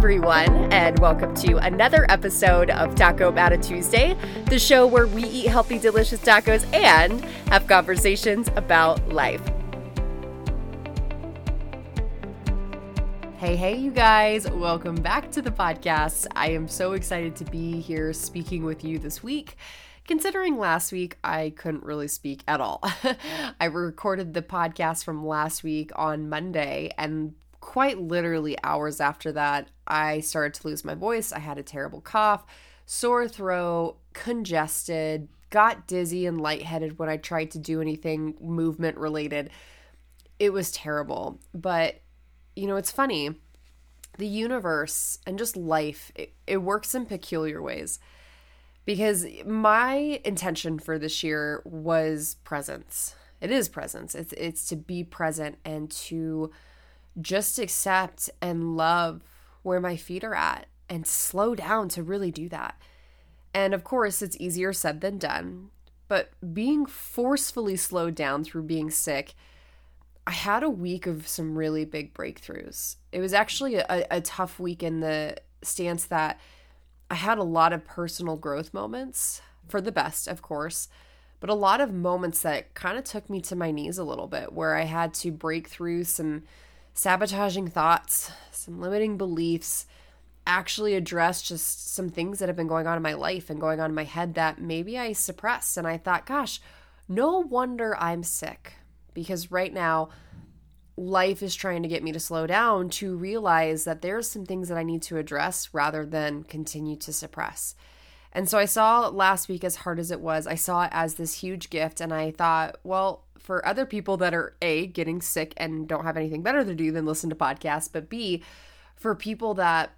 everyone, and welcome to another episode of Taco Bata Tuesday, the show where we eat healthy, delicious tacos and have conversations about life. Hey, hey, you guys, welcome back to the podcast. I am so excited to be here speaking with you this week. Considering last week I couldn't really speak at all. I recorded the podcast from last week on Monday, and quite literally hours after that, I started to lose my voice. I had a terrible cough, sore throat, congested, got dizzy and lightheaded when I tried to do anything movement related. It was terrible. But, you know, it's funny. The universe and just life, it, it works in peculiar ways. Because my intention for this year was presence. It is presence. It's it's to be present and to just accept and love where my feet are at and slow down to really do that. And of course, it's easier said than done, but being forcefully slowed down through being sick, I had a week of some really big breakthroughs. It was actually a, a tough week in the stance that I had a lot of personal growth moments, for the best, of course, but a lot of moments that kind of took me to my knees a little bit, where I had to break through some sabotaging thoughts, some limiting beliefs, actually address just some things that have been going on in my life and going on in my head that maybe I suppressed. And I thought, gosh, no wonder I'm sick because right now, life is trying to get me to slow down to realize that there's some things that I need to address rather than continue to suppress. And so I saw last week, as hard as it was, I saw it as this huge gift. And I thought, well, for other people that are A, getting sick and don't have anything better to do than listen to podcasts, but B, for people that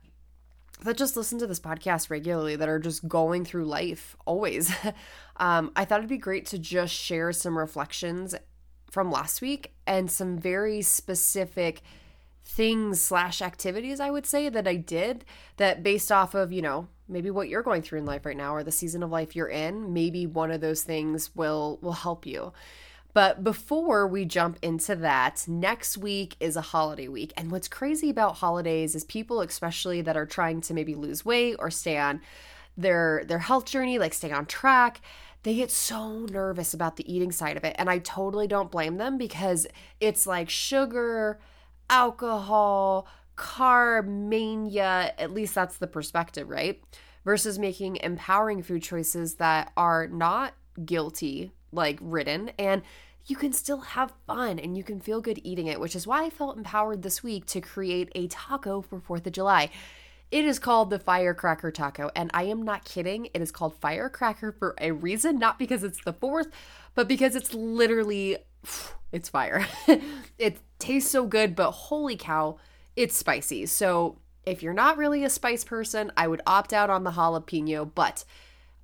that just listen to this podcast regularly that are just going through life always um, i thought it'd be great to just share some reflections from last week and some very specific things slash activities i would say that i did that based off of you know maybe what you're going through in life right now or the season of life you're in maybe one of those things will will help you but before we jump into that, next week is a holiday week. And what's crazy about holidays is people, especially that are trying to maybe lose weight or stay on their their health journey, like stay on track, they get so nervous about the eating side of it. And I totally don't blame them because it's like sugar, alcohol, carb mania, at least that's the perspective, right? Versus making empowering food choices that are not guilty like ridden and you can still have fun and you can feel good eating it, which is why I felt empowered this week to create a taco for 4th of July. It is called the Firecracker Taco, and I am not kidding. It is called Firecracker for a reason, not because it's the 4th, but because it's literally it's fire. it tastes so good, but holy cow, it's spicy. So, if you're not really a spice person, I would opt out on the jalapeno, but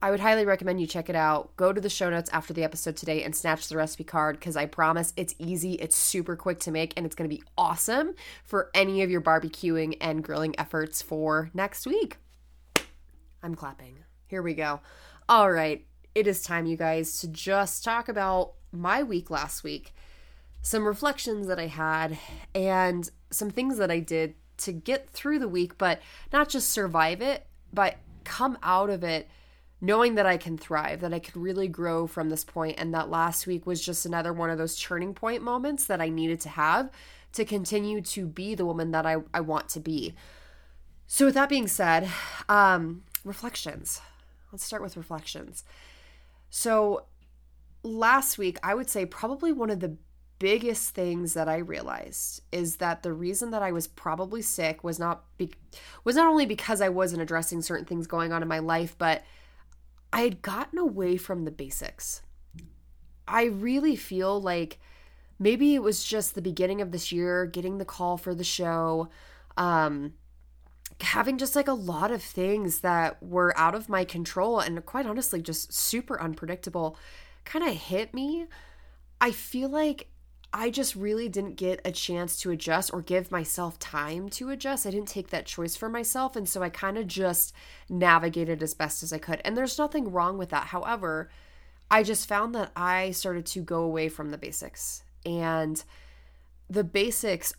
I would highly recommend you check it out. Go to the show notes after the episode today and snatch the recipe card because I promise it's easy, it's super quick to make, and it's going to be awesome for any of your barbecuing and grilling efforts for next week. I'm clapping. Here we go. All right, it is time, you guys, to just talk about my week last week, some reflections that I had, and some things that I did to get through the week, but not just survive it, but come out of it knowing that I can thrive, that I could really grow from this point, and that last week was just another one of those turning point moments that I needed to have to continue to be the woman that I, I want to be. So, with that being said, um, reflections. Let's start with reflections. So, last week, I would say probably one of the biggest things that I realized is that the reason that I was probably sick was not be- was not only because I wasn't addressing certain things going on in my life, but I had gotten away from the basics. I really feel like maybe it was just the beginning of this year, getting the call for the show, um, having just like a lot of things that were out of my control and quite honestly, just super unpredictable kind of hit me. I feel like I just really didn't get a chance to adjust or give myself time to adjust. I didn't take that choice for myself. And so I kind of just navigated as best as I could. And there's nothing wrong with that. However, I just found that I started to go away from the basics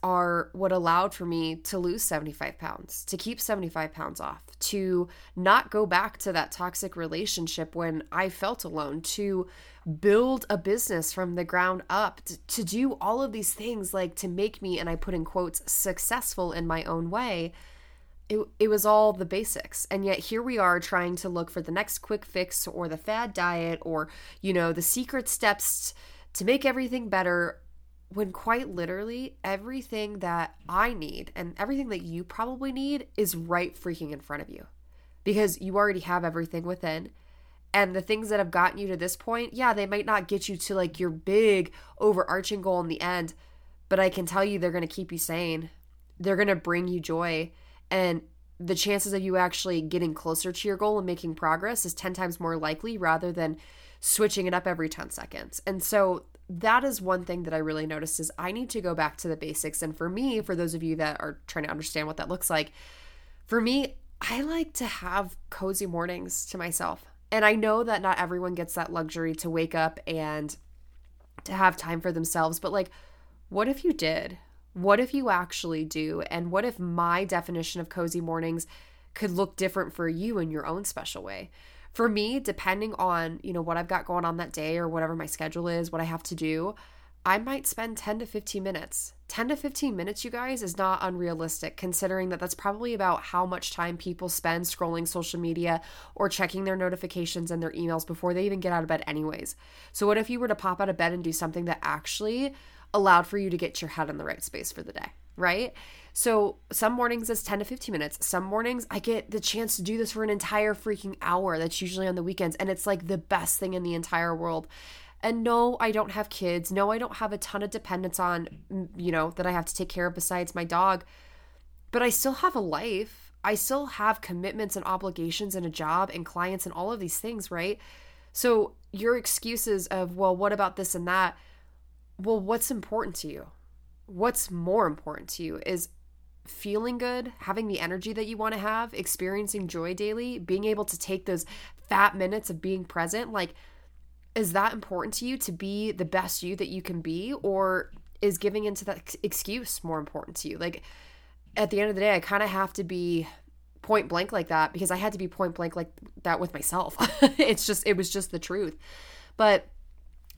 are what allowed for me to lose 75 pounds, to keep 75 pounds off, to not go back to that toxic relationship when I felt alone, to build a business from the ground up, to, to do all of these things like to make me, and I put in quotes, successful in my own way. It, it was all the basics. And yet here we are trying to look for the next quick fix or the fad diet or, you know, the secret steps to make everything better when quite literally everything that I need and everything that you probably need is right freaking in front of you because you already have everything within. And the things that have gotten you to this point, yeah, they might not get you to like your big overarching goal in the end, but I can tell you they're going to keep you sane. They're going to bring you joy. And the chances of you actually getting closer to your goal and making progress is 10 times more likely rather than switching it up every 10 seconds. And so that is one thing that I really noticed is I need to go back to the basics. And for me, for those of you that are trying to understand what that looks like, for me, I like to have cozy mornings to myself. And I know that not everyone gets that luxury to wake up and to have time for themselves, but like, what if you did? What if you actually do? And what if my definition of cozy mornings could look different for you in your own special way? For me, depending on, you know, what I've got going on that day or whatever my schedule is, what I have to do, I might spend 10 to 15 minutes. 10 to 15 minutes, you guys, is not unrealistic considering that that's probably about how much time people spend scrolling social media or checking their notifications and their emails before they even get out of bed, anyways. So, what if you were to pop out of bed and do something that actually allowed for you to get your head in the right space for the day, right? So some mornings it's 10 to 15 minutes. Some mornings I get the chance to do this for an entire freaking hour. That's usually on the weekends. And it's like the best thing in the entire world. And no, I don't have kids. No, I don't have a ton of dependence on, you know, that I have to take care of besides my dog. But I still have a life. I still have commitments and obligations and a job and clients and all of these things, right? So your excuses of, well, what about this and that? Well, what's important to you? What's more important to you is feeling good, having the energy that you want to have, experiencing joy daily, being able to take those fat minutes of being present, like, is that important to you to be the best you that you can be? Or is giving into that excuse more important to you? Like, at the end of the day, I kind of have to be point blank like that because I had to be point blank like that with myself. it's just, it was just the truth. But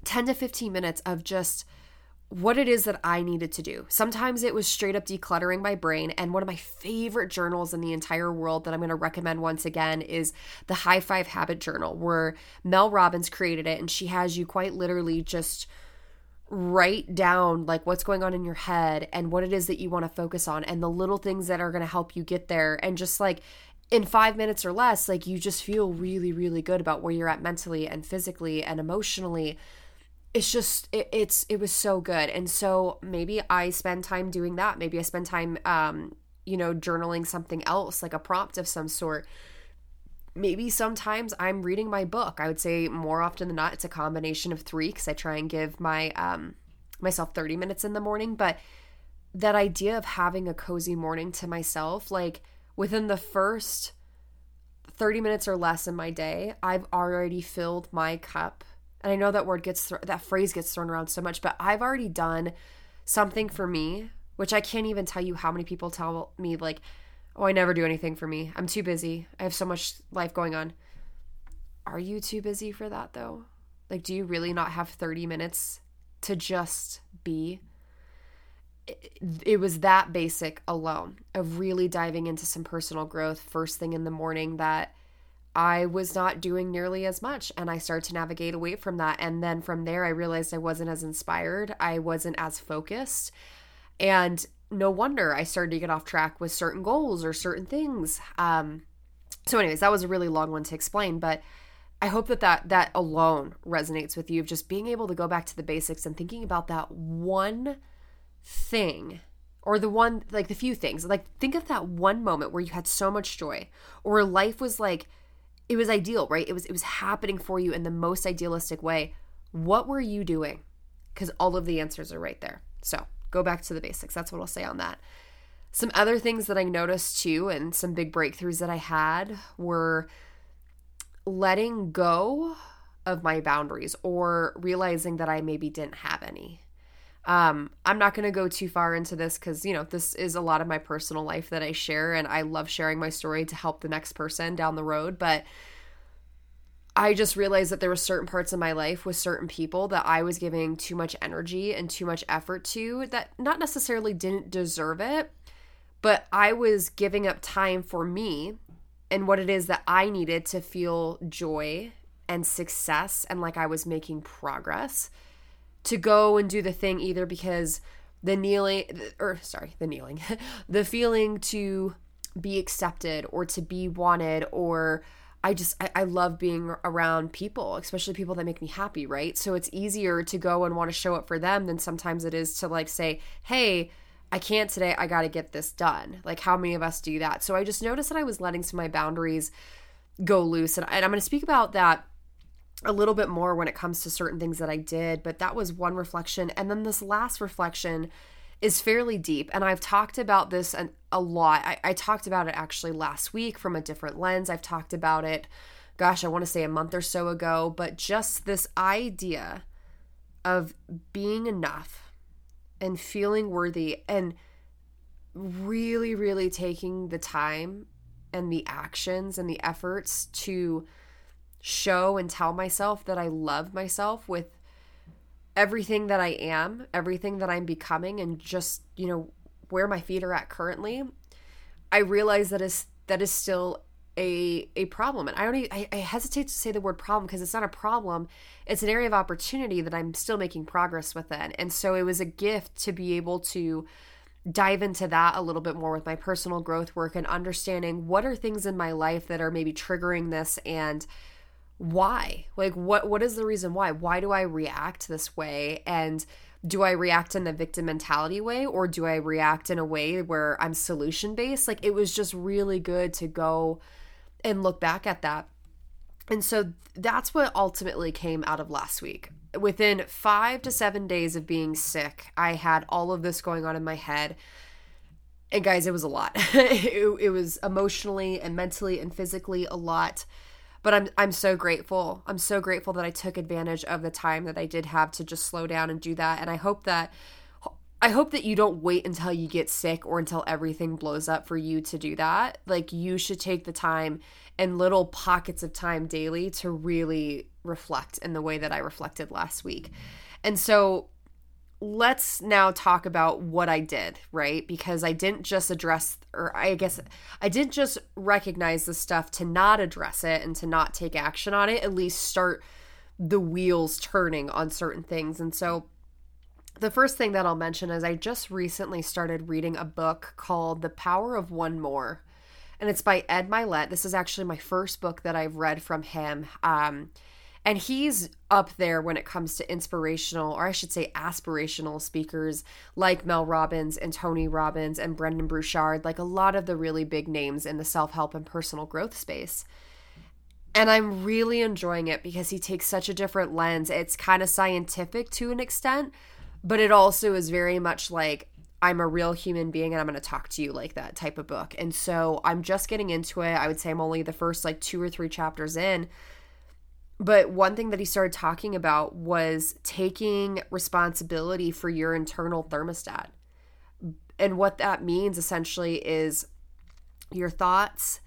10 to 15 minutes of just, what it is that I needed to do. Sometimes it was straight up decluttering my brain. And one of my favorite journals in the entire world that I'm going to recommend once again is the High Five Habit Journal, where Mel Robbins created it. And she has you quite literally just write down like what's going on in your head and what it is that you want to focus on and the little things that are going to help you get there. And just like, in five minutes or less, like you just feel really, really good about where you're at mentally and physically and emotionally it's just it, it's it was so good. And so maybe i spend time doing that. Maybe i spend time um you know journaling something else like a prompt of some sort. Maybe sometimes i'm reading my book. I would say more often than not it's a combination of three because i try and give my um myself 30 minutes in the morning. But that idea of having a cozy morning to myself like within the first 30 minutes or less in my day i've already filled my cup and I know that word gets th- that phrase gets thrown around so much, but I've already done something for me, which I can't even tell you how many people tell me like, "Oh, I never do anything for me. I'm too busy. I have so much life going on." Are you too busy for that though? Like do you really not have 30 minutes to just be? It, it was that basic alone of really diving into some personal growth first thing in the morning that I was not doing nearly as much and I started to navigate away from that. And then from there, I realized I wasn't as inspired, I wasn't as focused. And no wonder I started to get off track with certain goals or certain things. Um, so, anyways, that was a really long one to explain, but I hope that, that that alone resonates with you of just being able to go back to the basics and thinking about that one thing or the one like the few things like think of that one moment where you had so much joy or life was like it was ideal, right? It was it was happening for you in the most idealistic way. What were you doing? Cuz all of the answers are right there. So, go back to the basics. That's what I'll say on that. Some other things that I noticed too and some big breakthroughs that I had were letting go of my boundaries or realizing that I maybe didn't have any. Um, I'm not going to go too far into this because, you know, this is a lot of my personal life that I share, and I love sharing my story to help the next person down the road. But I just realized that there were certain parts of my life with certain people that I was giving too much energy and too much effort to that not necessarily didn't deserve it, but I was giving up time for me and what it is that I needed to feel joy and success and like I was making progress to go and do the thing either because the kneeling or sorry, the kneeling, the feeling to be accepted or to be wanted or I just I, I, love being around people, especially people that make me happy, right? So it's easier to go and want to show up for them than sometimes it is to like say, "Hey, I can't today. I got to get this done." Like how many of us do that? So I just noticed that I was letting some of my boundaries go loose, and, and I'm going to speak about that a little bit more when it comes to certain things that I did. But that was one reflection, and then this last reflection is fairly deep. And I've talked about this an, a lot. I, I talked about it actually last week from a different lens. I've talked about it, gosh, I want to say a month or so ago, but just this idea of being enough and feeling worthy and really, really taking the time and the actions and the efforts to show and tell myself that I love myself with everything that I am, everything that I'm becoming, and just, you know, where my feet are at currently, I realize that is that is still a a problem. And I only I, I hesitate to say the word problem because it's not a problem. It's an area of opportunity that I'm still making progress within. And so it was a gift to be able to dive into that a little bit more with my personal growth work and understanding what are things in my life that are maybe triggering this and why? Like what what is the reason why? Why do i react this way? And do i react in the victim mentality way or do i react in a way where i'm solution based? Like it was just really good to go and look back at that. And so that's what ultimately came out of last week. Within 5 to 7 days of being sick i had all of this going on in my head. And guys it was a lot. It, it was emotionally and mentally and physically a lot but I'm I'm so grateful. I'm so grateful that I took advantage of the time that I did have to just slow down and do that. And I hope that I hope that you don't wait until you get sick or until everything blows up for you to do that. Like you should take the time and little pockets of time daily to really reflect in the way that I reflected last week. And so let's now talk about what I did, right? Because I didn't just address, or I guess I didn't just recognize the stuff to not address it and to not take action on it, at least start the wheels turning on certain things. And so the first thing that I'll mention is I just recently started reading a book called The Power of One More. And it's by Ed Mylett. This is actually my first book that I've read from him. Um, and he's up there when it comes to inspirational, or I should say aspirational speakers like Mel Robbins and Tony Robbins and Brendon Burchard, like a lot of the really big names in the self help and personal growth space. And I'm really enjoying it because he takes such a different lens. It's kind of scientific to an extent, but it also is very much like I'm a real human being and I'm going to talk to you like that type of book. And so I'm just getting into it. I would say I'm only the first like two or three chapters in, but one thing that he started talking about was taking responsibility for your internal thermostat. And what that means essentially is your thoughts,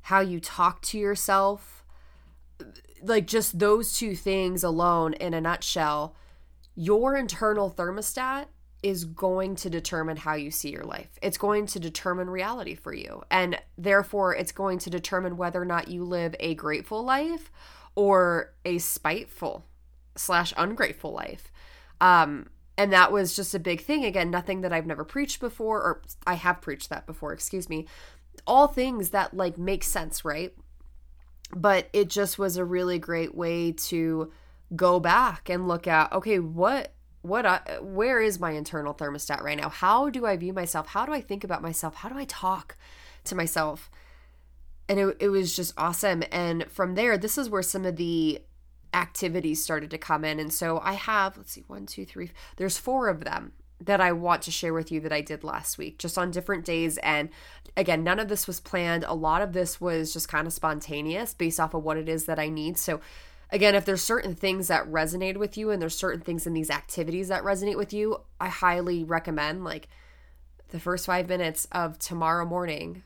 how you talk to yourself, like just those two things alone in a nutshell, your internal thermostat is going to determine how you see your life. It's going to determine reality for you. And therefore, it's going to determine whether or not you live a grateful life or a spiteful slash ungrateful life. Um, and that was just a big thing. Again, nothing that I've never preached before, or I have preached that before, excuse me. All things that like make sense, right? But it just was a really great way to go back and look at okay, what what I, where is my internal thermostat right now? How do I view myself? How do I think about myself? How do I talk to myself? And it, it was just awesome. And from there this is where some of the activities started to come in. And so i have let's see one two three there's four of them that i want to share with you that i did last week just on different days. And again none of this was planned. A lot of this was just kind of spontaneous based off of what it is that i need. So again, if there's certain things that resonate with you and there's certain things in these activities that resonate with you, I highly recommend like the first five minutes of tomorrow morning,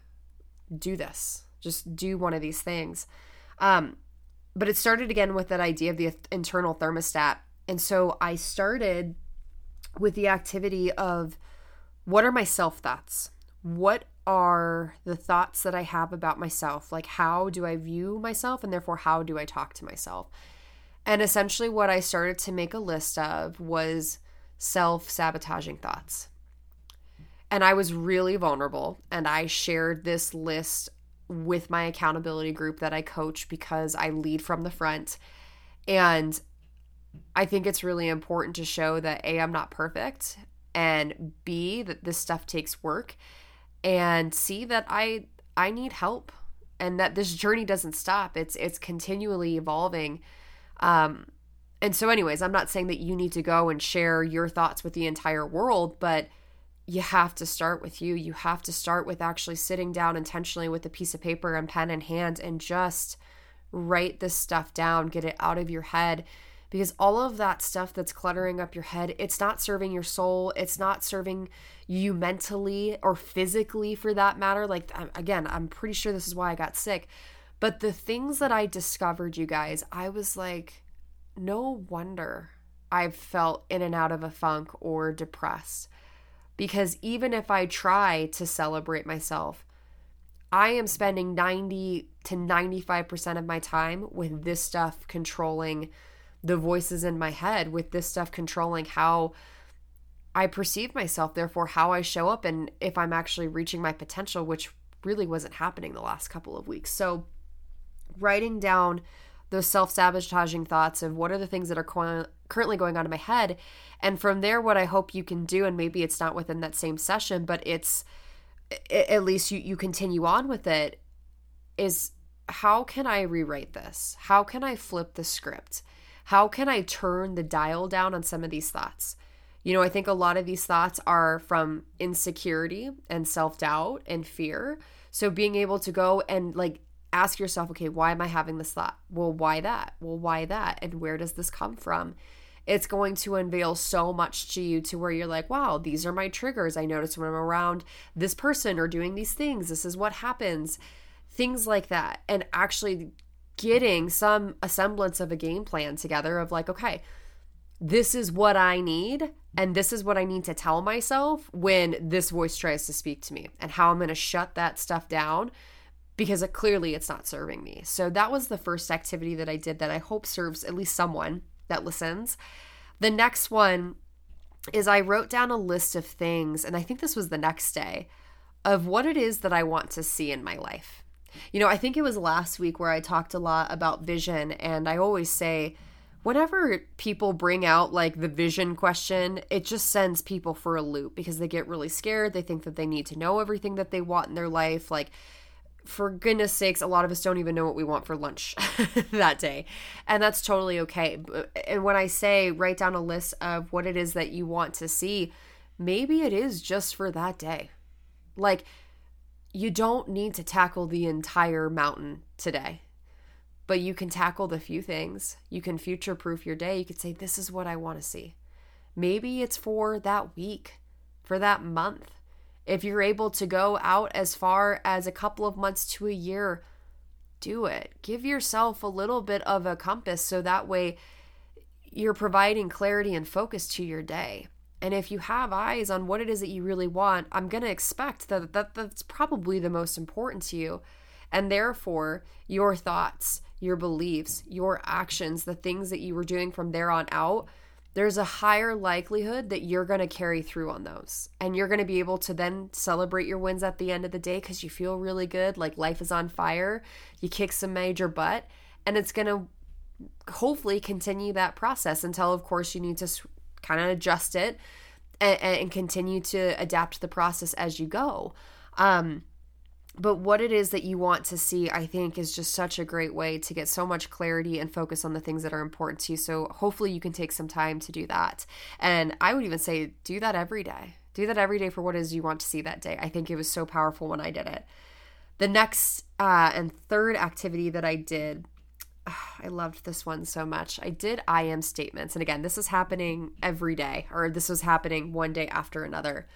do this. Just do one of these things. Um, but it started again with that idea of the internal thermostat. And so I started with the activity of what are my self thoughts? What are the thoughts that I have about myself. Like, how do I view myself? And therefore, how do I talk to myself? And essentially, what I started to make a list of was self sabotaging thoughts. And I was really vulnerable. And I shared this list with my accountability group that I coach because I lead from the front. And I think it's really important to show that A, I'm not perfect, and B, that this stuff takes work and see that I I need help and that this journey doesn't stop. It's it's continually evolving. Um and so anyways, I'm not saying that you need to go and share your thoughts with the entire world, but you have to start with you. You have to start with actually sitting down intentionally with a piece of paper and pen in hand and just write this stuff down, get it out of your head because all of that stuff that's cluttering up your head, it's not serving your soul. It's not serving you mentally or physically for that matter. Like, again, I'm pretty sure this is why I got sick. But the things that I discovered, you guys, I was like, no wonder I've felt in and out of a funk or depressed. Because even if I try to celebrate myself, I am spending 90 to 95% of my time with this stuff controlling the voices in my head with this stuff controlling how I perceive myself, therefore, how I show up, and if I'm actually reaching my potential, which really wasn't happening the last couple of weeks. So, writing down those self sabotaging thoughts of what are the things that are co- currently going on in my head. And from there, what I hope you can do, and maybe it's not within that same session, but it's at least you, you continue on with it, is how can I rewrite this? How can I flip the script? How can I turn the dial down on some of these thoughts? You know, I think a lot of these thoughts are from insecurity and self doubt and fear. So being able to go and like ask yourself, okay, why am I having this thought? Well, why that? Well, why that? And where does this come from? It's going to unveil so much to you to where you're like, wow, these are my triggers. I notice when I'm around this person or doing these things, this is what happens. Things like that. And actually getting some semblance of a game plan together of like, okay, this is what I need and this is what I need to tell myself when this voice tries to speak to me and how I'm going to shut that stuff down because it, clearly it's not serving me. So that was the first activity that I did that I hope serves at least someone that listens. The next one is I wrote down a list of things and I think this was the next day of what it is that I want to see in my life. You know, I think it was last week where I talked a lot about vision, and I always say, whenever people bring out like the vision question, it just sends people for a loop because they get really scared. They think that they need to know everything that they want in their life. Like, for goodness sakes, a lot of us don't even know what we want for lunch that day. And that's totally okay. And when I say write down a list of what it is that you want to see, maybe it is just for that day. Like, you don't need to tackle the entire mountain today, but you can tackle the few things. You can future proof your day. You could say, This is what I want to see. Maybe it's for that week, for that month. If you're able to go out as far as a couple of months to a year, do it. Give yourself a little bit of a compass so that way you're providing clarity and focus to your day. And if you have eyes on what it is that you really want, I'm going to expect that, that that's probably the most important to you. And therefore, your thoughts, your beliefs, your actions, the things that you were doing from there on out, there's a higher likelihood that you're going to carry through on those. And you're going to be able to then celebrate your wins at the end of the day because you feel really good, like life is on fire. You kick some major butt, and it's going to hopefully continue that process until, of course, you need to kind of adjust it and, and, continue to adapt the process as you go. Um, but what it is that you want to see, I think, is just such a great way to get so much clarity and focus on the things that are important to you. So hopefully you can take some time to do that. And I would even say do that every day. Do that every day for what is you want to see that day. I think it was so powerful when I did it. The next uh, and third activity that I did I loved this one so much. I did I am statements. And again, this is happening every day, or this was happening one day after another.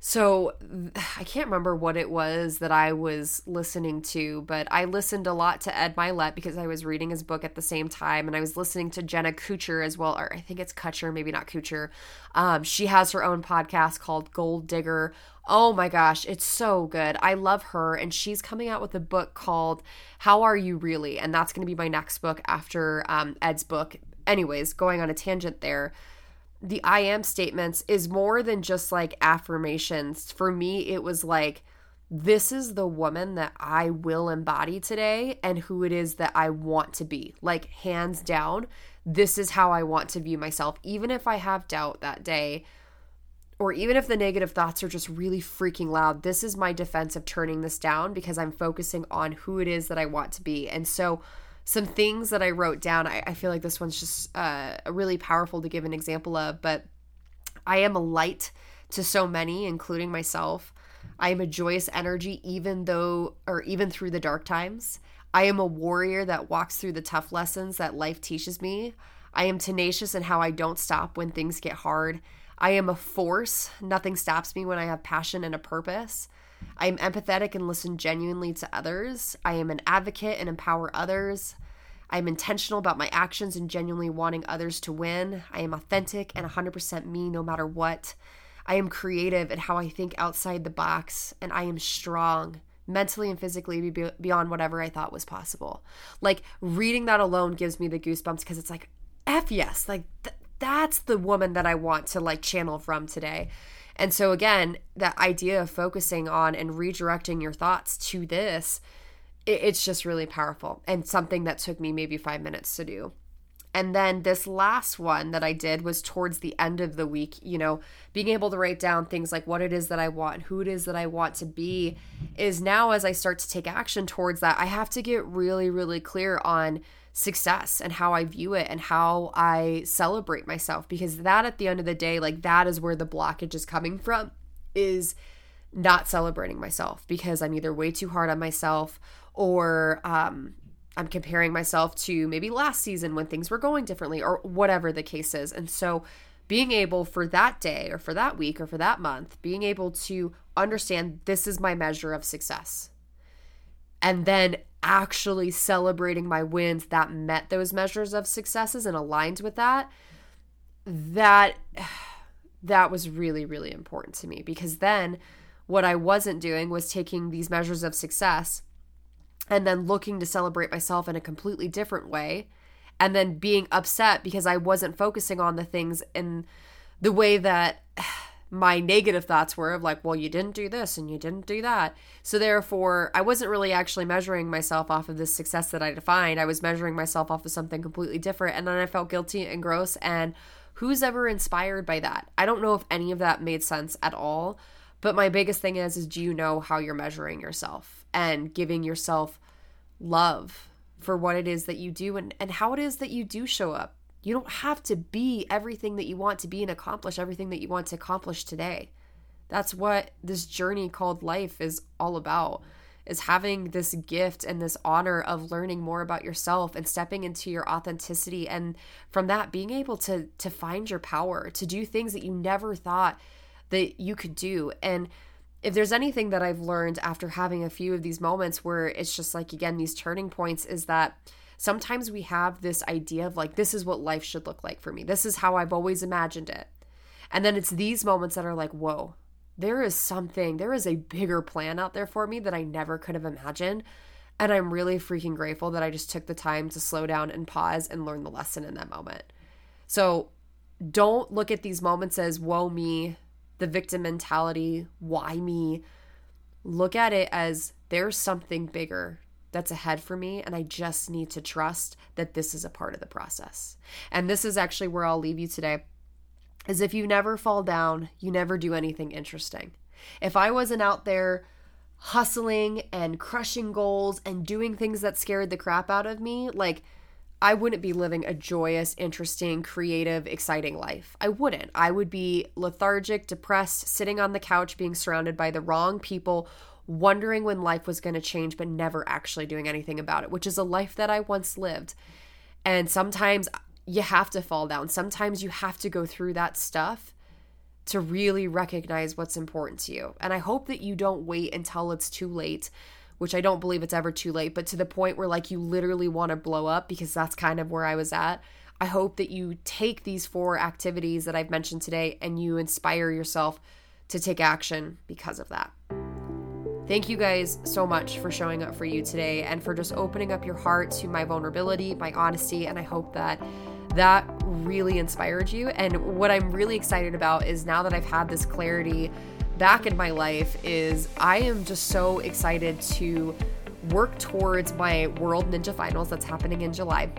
So I can't remember what it was that I was listening to, but I listened a lot to Ed Mylett because I was reading his book at the same time, and I was listening to Jenna Kutcher as well, or I think it's Kutcher, maybe not Kutcher. Um, she has her own podcast called Goal Digger. Oh my gosh, it's so good. I love her, and she's coming out with a book called How Are You Really? And that's going to be my next book after um, Ed's book. Anyways, going on a tangent there the I am statements is more than just like affirmations. For me, it was like, this is the woman that I will embody today and who it is that I want to be. Like, hands down, this is how I want to view myself. Even if I have doubt that day, or even if the negative thoughts are just really freaking loud, this is my defense of turning this down because I'm focusing on who it is that I want to be. And so, some things that I wrote down. I, I feel like this one's just uh, really powerful to give an example of, but I am a light to so many, including myself. I am a joyous energy, even though, or even through the dark times. I am a warrior that walks through the tough lessons that life teaches me. I am tenacious in how I don't stop when things get hard. I am a force. Nothing stops me when I have passion and a purpose. I am empathetic and listen genuinely to others. I am an advocate and empower others. I am intentional about my actions and genuinely wanting others to win. I am authentic and 100% me no matter what. I am creative in how I think outside the box, and I am strong mentally and physically beyond whatever I thought was possible. Like reading that alone gives me the goosebumps because it's like, F yes, like th- that's the woman that I want to like channel from today. And so, again, that idea of focusing on and redirecting your thoughts to this, it, it's just really powerful and something that took me maybe five minutes to do. And then this last one that I did was towards the end of the week, you know, being able to write down things like what it is that I want, who it is that I want to be, is now as I start to take action towards that, I have to get really, really clear on success and how I view it and how I celebrate myself because that at the end of the day like that is where the blockage is coming from is not celebrating myself because I'm either way too hard on myself or um I'm comparing myself to maybe last season when things were going differently or whatever the case is. And so being able for that day or for that week or for that month, being able to understand this is my measure of success. And then actually celebrating my wins that met those measures of successes and aligned with that that that was really really important to me because then what I wasn't doing was taking these measures of success and then looking to celebrate myself in a completely different way and then being upset because I wasn't focusing on the things in the way that my negative thoughts were of like, well, you didn't do this and you didn't do that. So therefore, I wasn't really actually measuring myself off of this success that I defined. I was measuring myself off of something completely different. And then I felt guilty and gross. And who's ever inspired by that? I don't know if any of that made sense at all. But my biggest thing is, is do you know how you're measuring yourself and giving yourself love for what it is that you do and, and how it is that you do show up you don't have to be everything that you want to be and accomplish everything that you want to accomplish today. That's what this journey called life is all about. Is having this gift and this honor of learning more about yourself and stepping into your authenticity and from that being able to to find your power, to do things that you never thought that you could do. And if there's anything that I've learned after having a few of these moments where it's just like again these turning points is that sometimes we have this idea of like, this is what life should look like for me. This is how I've always imagined it. And then it's these moments that are like, whoa, there is something, there is a bigger plan out there for me that I never could have imagined. And I'm really freaking grateful that I just took the time to slow down and pause and learn the lesson in that moment. So don't look at these moments as, whoa, me, the victim mentality, why me. Look at it as there's something bigger that's ahead for me and I just need to trust that this is a part of the process. And this is actually where I'll leave you today. Is if you never fall down, you never do anything interesting. If I wasn't out there hustling and crushing goals and doing things that scared the crap out of me, like I wouldn't be living a joyous, interesting, creative, exciting life. I wouldn't. I would be lethargic, depressed, sitting on the couch being surrounded by the wrong people wondering when life was going to change, but never actually doing anything about it, which is a life that I once lived. And sometimes you have to fall down. Sometimes you have to go through that stuff to really recognize what's important to you. And I hope that you don't wait until it's too late, which I don't believe it's ever too late, but to the point where like you literally want to blow up because that's kind of where I was at. I hope that you take these four activities that I've mentioned today and you inspire yourself to take action because of that. Thank you guys so much for showing up for you today and for just opening up your heart to my vulnerability, my honesty, and I hope that that really inspired you. And what I'm really excited about is now that I've had this clarity back in my life is I am just so excited to work towards my World Ninja Finals that's happening in July.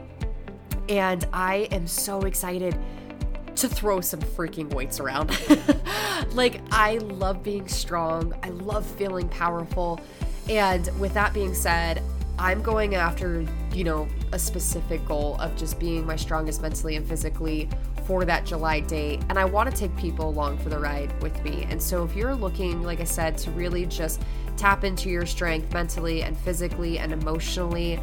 And I am so excited to throw some freaking weights around. like, I love being strong, I love feeling powerful. And with that being said, I'm going after, you know, a specific goal of just being my strongest mentally and physically for that July date. And I want to take people along for the ride with me. And so if you're looking, like I said, to really just tap into your strength mentally and physically and emotionally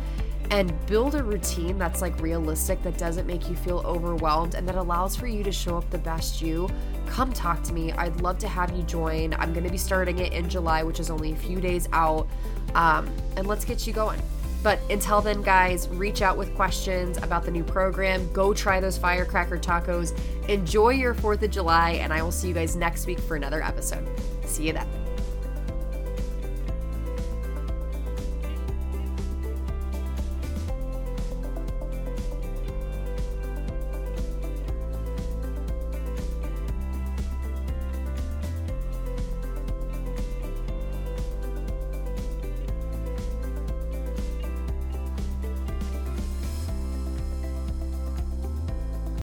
and build a routine that's like realistic, that doesn't make you feel overwhelmed, and that allows for you to show up the best you, come talk to me. I'd love to have you join. I'm going to be starting it in July, which is only a few days out. Um, and let's get you going. But until then, guys, reach out with questions about the new program. Go try those firecracker tacos. Enjoy your 4th of July, and I will see you guys next week for another episode. See you then.